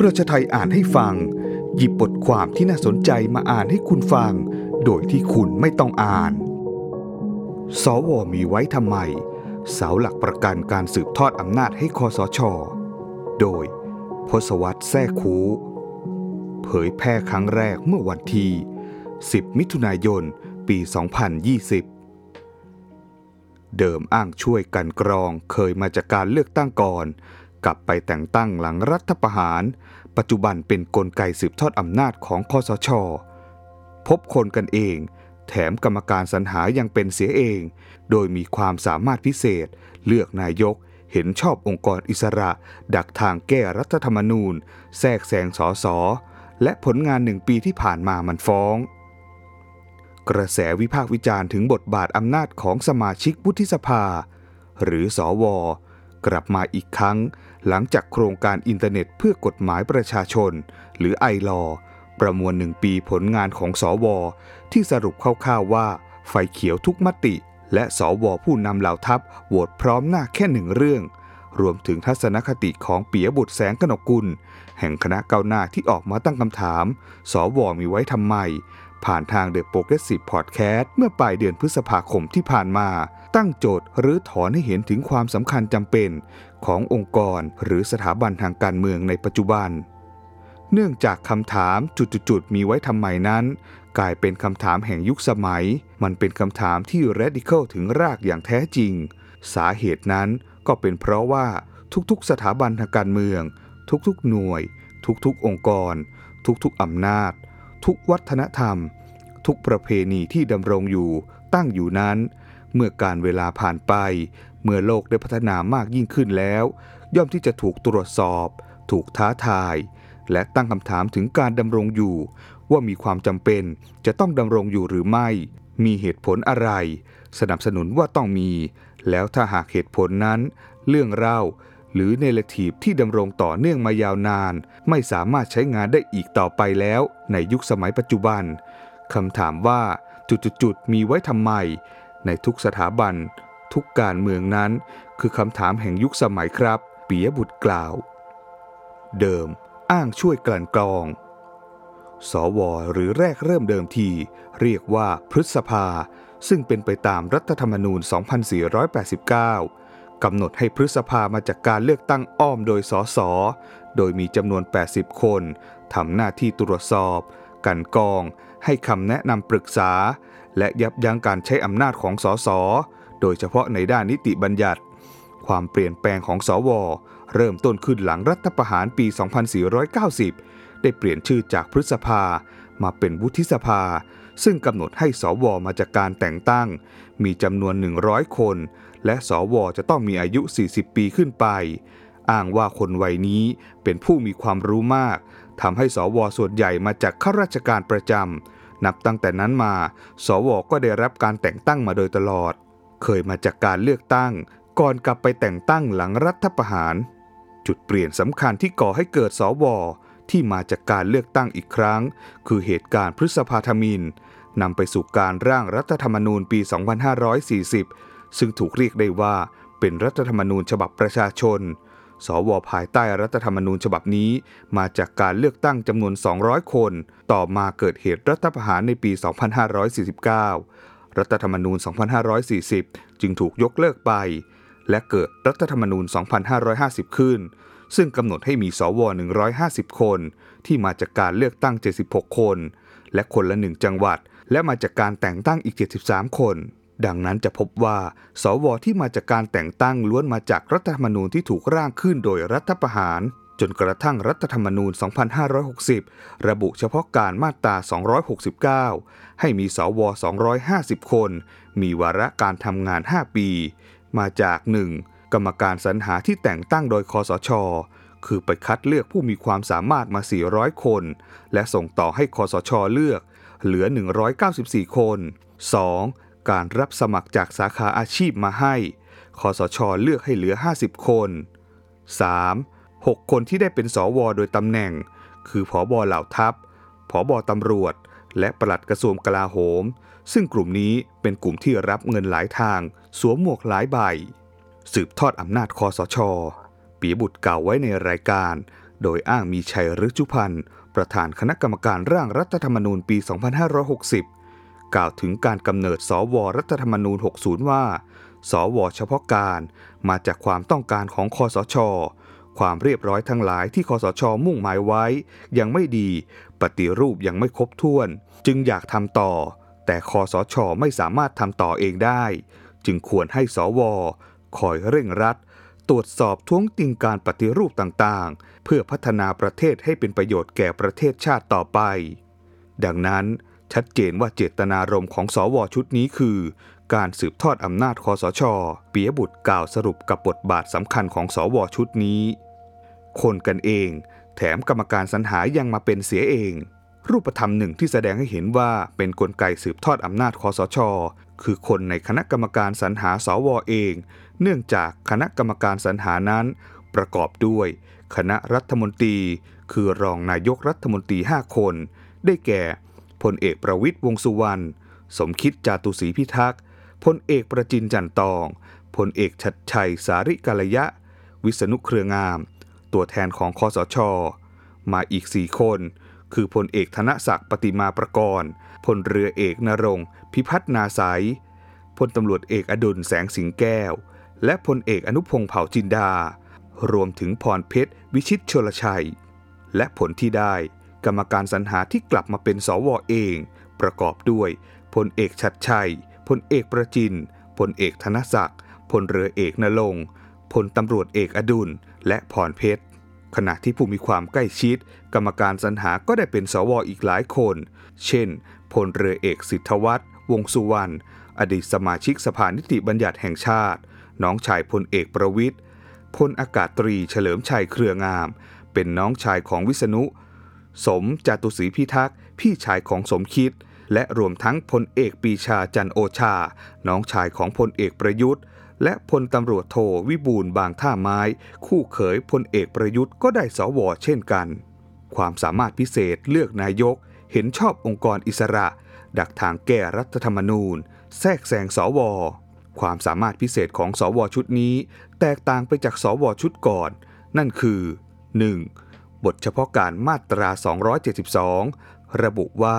ประชาไทยอ่านให้ฟัง หยิบบทความที่น่าสนใจมาอ่านให้คุณฟัง โดยที่คุณไม่ต้องอ่าน สวมีไว้ทำไม เสาหลักประกันการสืบทอดอำนาจให้คอสช โดย พศวัตรแท้คูเผยแพร่ครั้งแรกเมื่อวันที่ 10 มิถุนายน ปี 2020 เดิมอ้างช่วยกันกรองเคยมาจากการเลือกตั้งก่อน กลับไปแต่งตั้งหลังรัฐประหาร ปัจจุบันเป็นนกลไกสืบทอดอำนาจของคอสช พบคนกันเอง แถมกรรมการสรรหายังเป็นเสียเอง โดยมีความสามารถพิเศษ เลือกนายกเห็นชอบองค์กรอิสระ ดักทางแก้รัฐธรรมนูญ แทรกแซงสอสอและผลงานหนึ่งปีที่ผ่านมามันฟ้อง กระแสวิพากษ์วิจารณ์ถึงบทบาทอำนาจของสมาชิกวุฒิสภา หรือสวกลับมาอีกครั้ง หลังจากโครงการอินเทอร์เน็ตเพื่อกฎหมายประชาชน หรือ iLaw ประมวลหนึ่งปีผลงานของสวที่สรุปคร่าวๆว่า ไฟเขียวทุกมติ และสวผู้นำเหล่าทัพโหวตพร้อมหน้าแค่หนึ่งเรื่อง รวมถึงทัศนคติของปิยบุตรแสงกนกุล แห่งคณะก้าวหน้าที่ออกมาตั้งคำถามสวมีไว้ทำไม ผ่านทาง The Progressive Podcast เมื่อปลายเดือนพฤษภาคมที่ผ่านมา ตั้งโจทย์หรือถอนให้เห็นถึงความสำคัญจำเป็น ขององค์กรหรือสถาบันทางการเมืองในปัจจุบัน เนื่องจากคำถามจุดๆมีไว้ทำไมนั้น กลายเป็นคำถามแห่งยุคสมัย มันเป็นคำถามที่ radical ถึงรากอย่างแท้จริง สาเหตุนั้นก็เป็นเพราะว่าทุกๆ สถาบันทางการเมือง ทุกๆ หน่วย ทุกๆ องค์กร ทุกๆ อำนาจ ทุกวัฒนธรรม ทุกประเพณีที่ดำรงอยู่ตั้งอยู่นั้น เมื่อการเวลาผ่านไป เมื่อโลกได้พัฒนามากยิ่งขึ้นแล้ว ย่อมที่จะถูกตรวจสอบ ถูกท้าทาย และตั้งคำถามถึงการดำรงอยู่ ว่ามีความจำเป็นจะต้องดำรงอยู่หรือไม่ มีเหตุผลอะไร สนับสนุนว่าต้องมี แล้วถ้าหากเหตุผลนั้น เรื่องเล่า หรือเนรทีฟที่ดำรงต่อเนื่องมายาวนาน ไม่สามารถใช้งานได้อีกต่อไปแล้ว ในยุคสมัยปัจจุบันคำถามว่าจุดๆมีไว้ทำไม ในทุกสถาบัน ทุกการเมืองนั้น คือคำถามแห่งยุคสมัยครับปียบุตรกล่าว เดิม อ้างช่วยกลั่นกรอง สวหรือแรกเริ่มเดิมที เรียกว่าพฤษภา ซึ่งเป็นไปตามรัฐธรรมนูญ 2489 กำหนดให้พฤษภามาจากการเลือกตั้งอ้อมโดยสส โดยมีจำนวน 80 คนทำหน้าที่ตรวจสอบ กันกอง ให้คำแนะนำปรึกษา และยับยั้งการใช้อำนาจของสส โดยเฉพาะในด้านนิติบัญญัติ ความเปลี่ยนแปลงของสว เริ่มต้นขึ้นหลังรัฐประหารปี 2490 ได้เปลี่ยนชื่อจากพฤษภามาเป็นวุฒิสภา ซึ่งกำหนดให้สวมาจากการแต่งตั้ง มีจำนวน 100 คน และสวจะต้องมีอายุ 40 ปีขึ้นไป อ้างว่าคนวัยนี้เป็นผู้มีความรู้มากทำให้สวส่วนใหญ่มาจากข้าราชการประจำนับตั้งแต่นั้นมา สวก็ได้รับการแต่งตั้งมาโดยตลอด เคยมาจากการเลือกตั้ง ก่อนกลับไปแต่งตั้งหลังรัฐประหาร จุดเปลี่ยนสำคัญที่ก่อให้เกิดสวที่มาจากการเลือกตั้งอีกครั้ง คือเหตุการณ์พฤษภาธมิน นำไปสู่การร่างรัฐธรรมนูญปี 2540 ซึ่งถูกเรียกได้ว่าเป็นรัฐธรรมนูญฉบับประชาชน สวภายใต้รัฐธรรมนูญฉบับนี้ มาจากการเลือกตั้งจำนวน 200 คน ต่อมาเกิดเหตุรัฐประหารในปี 2549 รัฐธรรมนูญ 2540 จึงถูกยกเลิกไป และเกิดรัฐธรรมนูญ 2550 ขึ้น ซึ่งกำหนดให้มีสว 150 คน ที่มาจากการเลือกตั้ง 76 คน และคนละหนึ่งจังหวัด และมาจากการแต่งตั้งอีก 73 คน ดังนั้นจะพบว่า สวที่มาจากการแต่งตั้งล้วนมาจากรัฐธรรมนูญที่ถูกร่างขึ้นโดยรัฐประหาร จนกระทั่งรัฐธรรมนูญ 2560 ระบุเฉพาะการมาตรา 269 ให้มีสว 250 คน มีวาระการทำงาน 5 ปี มาจาก 1. กรรมการสรรหาที่แต่งตั้งโดยคอสชคือไปคัดเลือกผู้มีความสามารถมา 400 คน และส่งต่อให้คอสชเลือก เหลือ 194 คน 2. การรับสมัครจากสาขาอาชีพมาให้คอสช เลือกให้เหลือ 50 คน 3. 6 คนที่ได้เป็นสวโดยตำแหน่ง คือผอบอเหล่าทัพผอบอตำรวจ และปลัดกระทรวงกลาโหม ซึ่งกลุ่มนี้เป็นกลุ่มที่รับเงินหลายทาง สวมหมวกหลายใบ สืบทอดอำนาจคอสช ปีบุตรกล่าไว้ในรายการ โดยอ้างมีชัยฤชุพันธ์ ประธานคณะกรรมการร่างรัฐธรรมนูญปี 2560 กล่าวถึงการกำเนิดสวรัฐธรรมนูญ 60 ว่า สวเฉพาะการมาจากความต้องการของคอสช ความเรียบร้อยทั้งหลายที่คอสช มุ่งหมายไว้ ยังไม่ดี ปฏิรูปยังไม่ครบถ้วน จึงอยากทำต่อ แต่คอสช ไม่สามารถทำต่อเองได้ จึงควรให้สว คอยเร่งรัด ตรวจสอบท้วงติงการปฏิรูปต่างๆ เพื่อพัฒนาประเทศให้เป็นประโยชน์แก่ประเทศชาติต่อไป ดังนั้นชัดเจนว่าเจตนารมณ์ของสวชุดนี้คือ การสืบทอดอำนาจคอสชปียบุตรกล่าวสรุปกับบทบาทสำคัญของสวชุดนี้ คนกันเอง แถมกรรมการสรรหายังมาเป็นเสียเอง รูปธรรมหนึ่งที่แสดงให้เห็นว่าเป็นนกลไกสืบทอดอำนาจคอสช คือคนในคณะกรรมการสรรหาสวเอง เนื่องจากคณะกรรมการสรรหานั้น ประกอบด้วย คณะรัฐมนตรี คือรองนายกรัฐมนตรี 5 คน ได้แก่พลเอกประวิตยวงสุวรรณสมคิดจาตุศรีพิทักษ์พลเอกประจินจันตองพลเอกชัดชัยสาริกาลยะ วิษณุเครืองาม ตัวแทนของคอสช มาอีกสี่คน คือพลเอกธนศักดิ์ปฏิมาประกรณ์พลเรือเอกนรงพิพัฒนาสายพลตำรวจเอกอดุลแสงสิงแก้ว และพลเอกอนุพงษ์เผ่าจินดา รวมถึงพรเพชร วิชิตชลชัย และผลที่ได้กรรมการสรรหาที่กลับมาเป็นสวเอง ประกอบด้วยพลเอกฉัตรชัยพลเอกประจินพลเอกธนะศักดิ์พลเรือเอกณรงค์พลตำรวจเอกอดุลย์และพรเพชร ขณะที่ผู้มีความใกล้ชิด กรรมการสรรหาก็ได้เป็นสวอีกหลายคน เช่นพลเรือเอกศิษฐวัชรวงษ์สุวรรณอดีตสมาชิกสภานิติบัญญัติแห่งชาติ น้องชายพลเอกประวิตรพลอากาศตรีเฉลิมชัยเครืองาม เป็นน้องชายของวิษณุ สมจตุศรีพิทักษ์พี่ชายของสมคิด และรวมทั้งพลเอกปีชาจันโอชา น้องชายของพลเอกประยุทธ์ และพลตำรวจโทวิบูลบางท่าไม้ คู่เขยพลเอกประยุทธ์ก็ได้สวเช่นกัน ความสามารถพิเศษเลือกนายก เห็นชอบองค์กรอิสระ ดักทางแก้รัฐธรรมนูญ แทรกแซงสว ความสามารถพิเศษของสวชุดนี้ แตกต่างไปจากสวชุดก่อน นั่นคือ 1. บทเฉพาะการมาตรา 272 ระบุว่า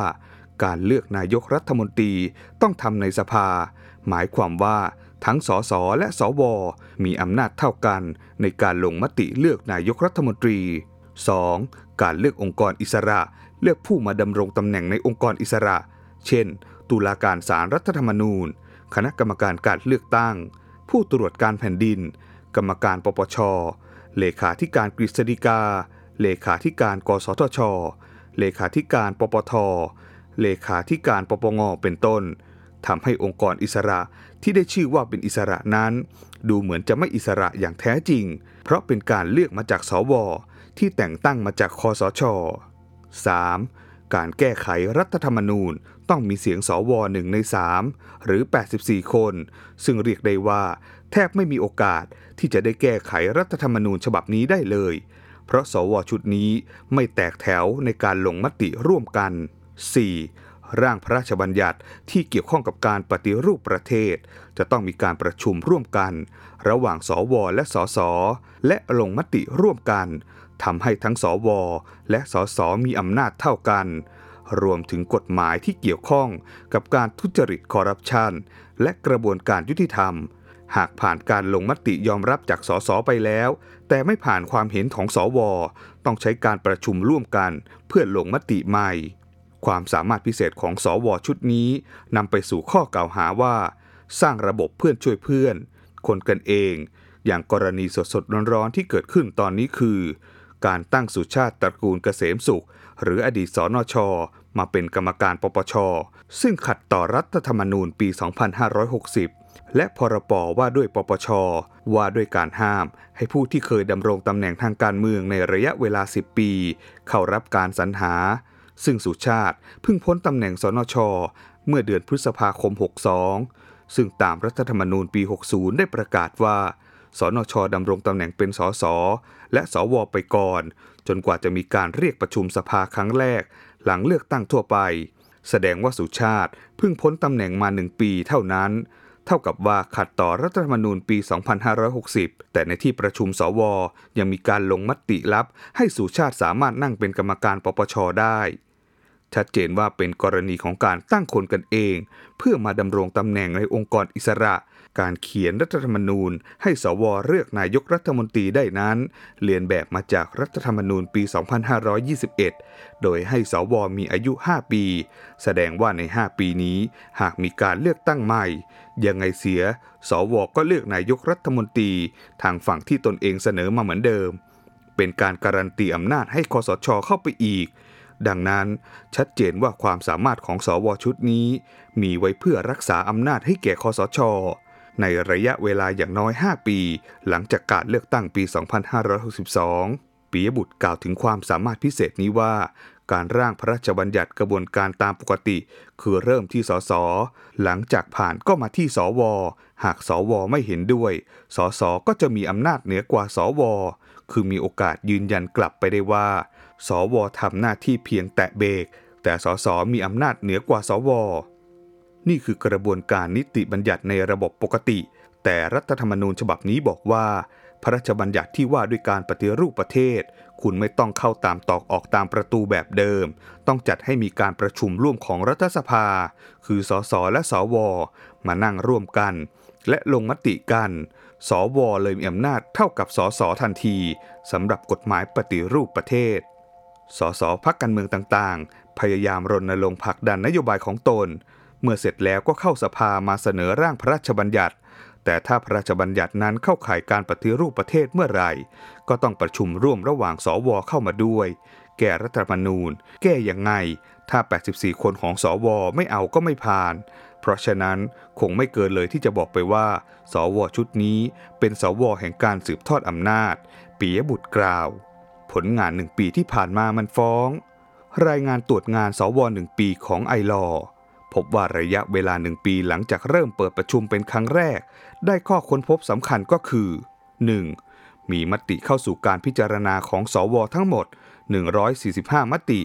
การเลือกนายกรัฐมนตรีต้องทำในสภา หมายความว่า ทั้งสสและสว มีอำนาจเท่ากันในการลงมติเลือกนายกรัฐมนตรี 2. การเลือกองค์กรอิสระ เลือกผู้มาดำรงตำแหน่งในองค์กรอิสระ เช่น ตุลาการศาลรรัฐธรรมนูญ คณะกรรมการการเลือกตั้ง ผู้ตรวจการแผ่นดิน กรรมการปปช เลขาธิการกฤษฎีกา เลขาธิการกสทช เลขาธิการปปท เลขาธิการปปงเป็นต้นทำให้องค์กรอิสระ ที่ได้ชื่อว่าเป็นอิสระนั้น ดูเหมือนจะไม่อิสระอย่างแท้จริง เพราะเป็นการเลือกมาจากสว ที่แต่งตั้งมาจากคอสช 3. การแก้ไขรัฐธรรมนูญต้องมีเสียงสวหนึ่งใน 3 หรือ 84 คน ซึ่งเรียกได้ว่า แทบไม่มีโอกาสที่จะได้แก้ไขรัฐธรรมนูญฉบับนี้ได้เลย เพราะสวชุดนี้ไม่แตกแถวในการลงมติร่วมกัน 4. ร่างพระราชบัญญัติที่เกี่ยวข้องกับการปฏิรูปประเทศ จะต้องมีการประชุมร่วมกัน ระหว่างสวและสสและลงมติร่วมกันทำให้ทั้งสวและสสมีอำนาจเท่ากัน รวมถึงกฎหมายที่เกี่ยวข้องกับการทุจริตคอร์รัปชันและกระบวนการยุติธรรม หากผ่านการลงมติยอมรับจากสสไปแล้ว แต่ไม่ผ่านความเห็นของสว ต้องใช้การประชุมร่วมกันเพื่อลงมติใหม่ ความสามารถพิเศษของสวชุดนี้นำไปสู่ข้อกล่าวหาว่า สร้างระบบเพื่อนช่วยเพื่อน คนกันเอง อย่างกรณีสดๆร้อนๆที่เกิดขึ้นตอนนี้คือ การตั้งสุชาติตระกูลเกษมสุข หรืออดีตสนช มาเป็นกรรมการปปช ซึ่งขัดต่อรัฐธรรมนูญปี 2560 และพรปว่าด้วยปปช ว่าด้วยการห้าม ให้ผู้ที่เคยดำรงตำแหน่งทางการเมืองในระยะเวลา 10 ปี เข้ารับการสรรหา ซึ่งสุชาติเพิ่งพ้นตำแหน่งสนช เมื่อเดือนพฤษภาคม 62 ซึ่งตามรัฐธรรมนูญปี 60 ได้ประกาศว่า สนชดำรงตำแหน่งเป็นสสและสวไปก่อน จนกว่าจะมีการเรียกประชุมสภาครั้งแรก หลังเลือกตั้งทั่วไป แสดงว่าสุชาติเพิ่งพ้นตำแหน่งมาหนึ่งปีเท่านั้นเท่ากับว่าขัดต่อรัฐธรรมนูญปี 2560 แต่ในที่ประชุมสว ยังมีการลงมติลับ ให้สุชาติสามารถนั่งเป็นกรรมการปปชได้ ชัดเจนว่าเป็นกรณีของการตั้งคนกันเอง เพื่อมาดำรงตำแหน่งในองค์กรอิสระ การเขียนรัฐธรรมนูญ ให้สวเลือกนายกรัฐมนตรีได้นั้น เรียนแบบมาจากรัฐธรรมนูญปี 2521 โดยให้สวมีอายุ 5 ปี แสดงว่าใน 5 ปีนี้ หากมีการเลือกตั้งใหม่ ยังไงเสีย สวก็เลือกนายกรัฐมนตรี ทางฝั่งที่ตนเองเสนอมาเหมือนเดิม เป็นการการันตีอำนาจให้คอสชเข้าไปอีก ดังนั้นชัดเจนว่าความสามารถของสวชุดนี้ มีไว้เพื่อรักษาอำนาจให้แก่คอสช ในระยะเวลาอย่างน้อย 5 ปี หลังจากการเลือกตั้งปี 2562ปียบุตรกล่าวถึงความสามารถพิเศษนี้ว่า การร่างพระราชบัญญัติกระบวนการตามปกติ คือเริ่มที่สสหลังจากผ่านก็มาที่สว หากสวไม่เห็นด้วย สสก็จะมีอำนาจเหนือกว่าสว คือมีโอกาสยืนยันกลับไปได้ว่า สวทำหน้าที่เพียงแตะเบรกแต่สสมีอำนาจเหนือกว่าสว นี่คือกระบวนการนิติบัญญัติในระบบปกติ แต่รัฐธรรมนูญฉบับนี้บอกว่า พระราชบัญญัติที่ว่าด้วยการปฏิรูปประเทศ คุณไม่ต้องเข้าตามตอกออกตามประตูแบบเดิม ต้องจัดให้มีการประชุมร่วมของรัฐสภา คือสสและสว มานั่งร่วมกัน และลงมติกัน สวเลยมีอำนาจเท่ากับสสทันทีสำหรับกฎหมายปฏิรูปประเทศ สสพักการเมืองต่างๆ พยายามรณรงค์ผลักดันนโยบายของตน เมื่อเสร็จแล้วก็เข้าสภามาเสนอร่างพระราชบัญญัติ แต่ถ้าพระราชบัญญัตินั้นเข้าข่ายการปฏิรูปประเทศเมื่อไหร่ ก็ต้องประชุมร่วมระหว่างสวเข้ามาด้วย แก้รัฐธรรมนูญ แก้ยังไง ถ้า 84 คนของสวไม่เอาก็ไม่ผ่าน เพราะฉะนั้นคงไม่เกินเลยที่จะบอกไปว่า สวชุดนี้เป็นสวแห่งการสืบทอดอำนาจปียบุตรกล่าว ผลงานหนึ่งปีที่ผ่านมามันฟ้อง รายงานตรวจงานสวหนึ่งปีของไอรอพบว่าระยะเวลาหนึ่งปีหลังจากเริ่มเปิดประชุมเป็นครั้งแรก ได้ข้อค้นพบสำคัญก็คือ 1. มีมติเข้าสู่การพิจารณาของสวทั้งหมด 145 มติ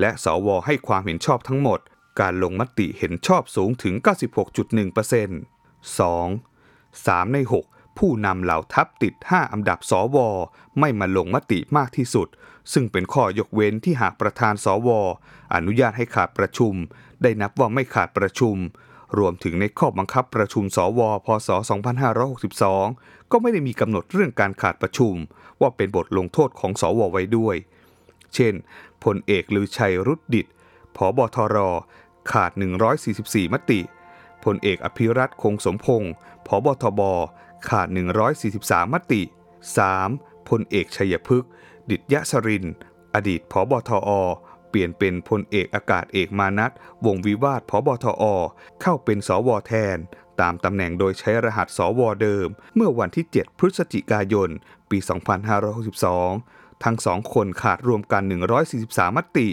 และสวให้ความเห็นชอบทั้งหมด การลงมติเห็นชอบสูงถึง 96.1% 2. 3 ใน 6 ผู้นำเหล่าทัพติด 5 อันดับสว ไม่มาลงมติมากที่สุด ซึ่งเป็นข้อยกเว้นที่หากประธานสว อนุญาตให้ขาดประชุม ได้นับว่าไม่ขาดประชุม รวมถึงในข้อบังคับประชุมสว พศ 2562 ก็ไม่ได้มีกำหนดเรื่องการขาดประชุม ว่าเป็นบทลงโทษของสวไว้ด้วย เช่นพลเอกลือชัยรุดดิตผบทร ขาด 144 มติพลเอกอภิรัตคงสมพงศ์ผบทบ ขาด 143 มติ 3. พลเอกชัยพฤกษ์ดิตยสริน อดีตผบทอ เปลี่ยนเป็นพลเอกอากาศเอกมานัทวงวิวาทผบทอ เข้าเป็นสวแทน ตามตำแหน่งโดยใช้รหัสสวเดิม เมื่อวันที่ 7 พฤศจิกายน ปี 2562 ทั้งสองคนขาดรวมกัน 143 มติ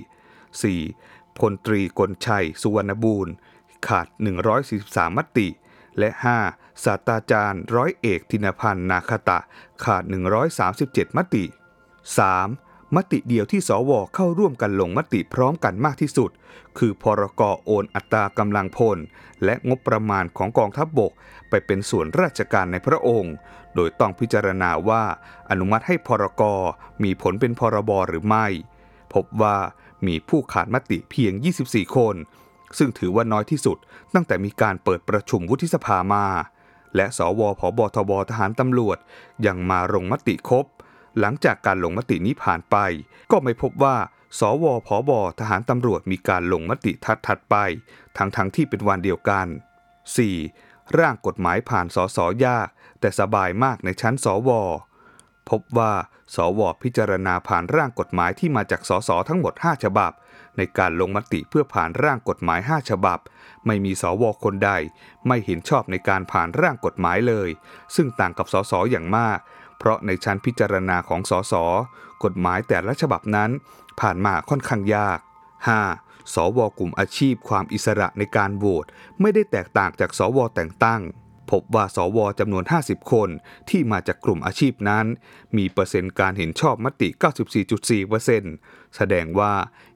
4. พลตรีกลชัย สุวรรณบูรณ์ ขาด 143 มติ และ 5. ศาสตราจารย์ร้อยเอกธินพันธ์นาคตะ ขาด 137 มติ 3. มติเดียวที่สวเข้าร่วมกันลงมติพร้อมกันมากที่สุด คือพรกโอนอัตรากำลังพล และงบประมาณของกองทัพบบก ไปเป็นส่วนราชการในพระองค์ โดยต้องพิจารณาว่าอนุมัติให้พรกมีผลเป็นพรบหรือไม่ พบว่ามีผู้ขาดมติเพียง 24 คน ซึ่งถือว่าน้อยที่สุดตั้งแต่มีการเปิดประชุมวุฒิสภามา และสวผบทบทหารตำรวจ ยังมาลงมติครบ หลังจากการลงมตินี้ผ่านไป ก็ไม่พบว่า สวผบทหารตำรวจมีการลงมติทัดถัดไป ทั้งทั้งที่เป็นวันเดียวกัน 4. ร่างกฎหมายผ่านสสยาก แต่สบายมากในชั้นสวพบว่า สวพิจารณาผ่านร่างกฎหมายที่มาจากสสทั้งหมด 5 ฉบับ ในการลงมติเพื่อผ่านร่างกฎหมาย 5 ฉบับ ไม่มีสวคนใด ไม่เห็นชอบในการผ่านร่างกฎหมายเลย ซึ่งต่างกับสสอย่างมาก เพราะในชั้นพิจารณาของสสกฎหมายแต่ละฉบับนั้น ผ่านมาค่อนข้างยาก 5. สวกลุ่มอาชีพความอิสระในการโหวตไม่ได้แตกต่างจากสวแต่งตั้ง พบว่าสวจำนวน 50 คนที่มาจากกลุ่มอาชีพนั้น มีเปอร์เซ็นต์การเห็นชอบมติ 94.4%แสดงว่า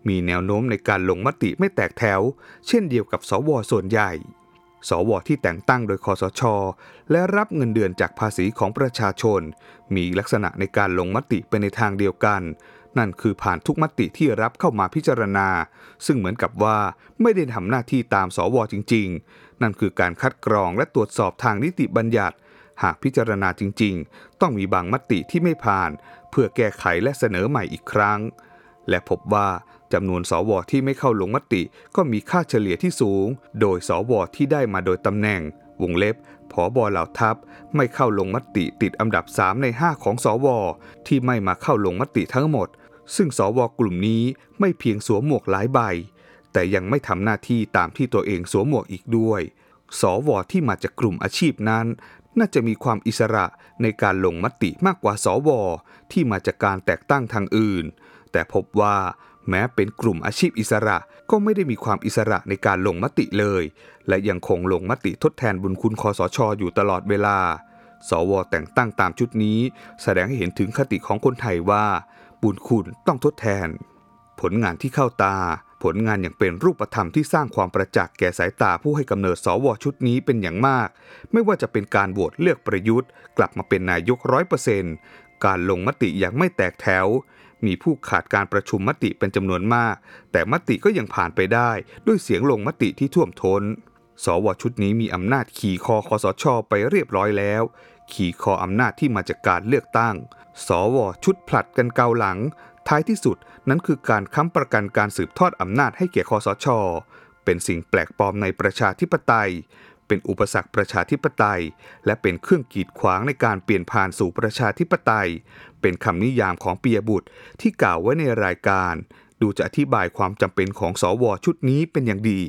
มีแนวโน้มในการลงมติไม่แตกแถว เช่นเดียวกับสวส่วนใหญ่ สวที่แต่งตั้งโดยคอสช และรับเงินเดือนจากภาษีของประชาชน มีลักษณะในการลงมติไปในทางเดียวกัน นั่นคือผ่านทุกมติที่รับเข้ามาพิจารณา ซึ่งเหมือนกับว่าไม่ได้ทำหน้าที่ตามสวจริงๆ นั่นคือการคัดกรองและตรวจสอบทางนิติบัญญัติ หากพิจารณาจริง ๆ ต้องมีบางมติที่ไม่ผ่าน เพื่อแก้ไขและเสนอใหม่อีกครั้ง และพบว่าจำนวนสวที่ไม่เข้าลงมติก็มีค่าเฉลี่ยที่สูง โดยสวที่ได้มาโดยตำแหน่ง วงเล็บผอบอเหล่าทัพ ไม่เข้าลงมติติดอันดับ 3 ใน 5 ของสวที่ไม่มาเข้าลงมติทั้งหมด ซึ่งสวกลุ่มนี้ไม่เพียงสวมหมวกหลายใบ แต่ยังไม่ทำหน้าที่ตามที่ตัวเองสวมหมวกอีกด้วย สวที่มาจากกลุ่มอาชีพนั้น น่าจะมีความอิสระในการลงมติมากกว่าสวที่มาจากการแตกตั้งทางอื่น แต่พบว่าแม้เป็นกลุ่มอาชีพอิสระก็ไม่ได้มีความอิสระในการลงมติเลย และยังคงลงมติทดแทนบุญคุณคอสชออยู่ตลอดเวลา สวแต่งตั้งตามชุดนี้ แสดงให้เห็นถึงคติของคนไทยว่า บุญคุณต้องทดแทน ผลงานที่เข้าตา ผลงานอย่างเป็นรูปธรรมที่สร้างความประจักษ์แก่สายตาผู้ให้กำเนิดสวชุดนี้เป็นอย่างมาก ไม่ว่าจะเป็นการโหวตเลือกประยุทธ์ กลับมาเป็นนายกร้อยเปอร์เซนต์การลงมติอย่างไม่แตกแถว มีผู้ขาดการประชุมมติเป็นจำนวนมาก แต่มติก็ยังผ่านไปได้ ด้วยเสียงลงมติที่ท่วมทน้น สวชุดนี้มีอำนาจขี่คอคอสชไปเรียบร้อยแล้ว ขี่คออำนาจที่มาจากการเลือกตั้ง สวชุดผลัดกันเกาหลัง ท้ายที่สุดนั้นคือการค้ำประกันการสืบทอดอำนาจให้แก่คอสช เป็นสิ่งแปลกปลอมในประชาธิปไตย เป็นอุปสรรคประชาธิปไตย และเป็นเครื่องกีดขวางในการเปลี่ยนผ่านสู่ประชาธิปไตย เป็นคำนิยามของปียบุตรที่กล่าวไว้ในรายการ ดูจะอธิบายความจำเป็นของสวชุดนี้เป็นอย่างดี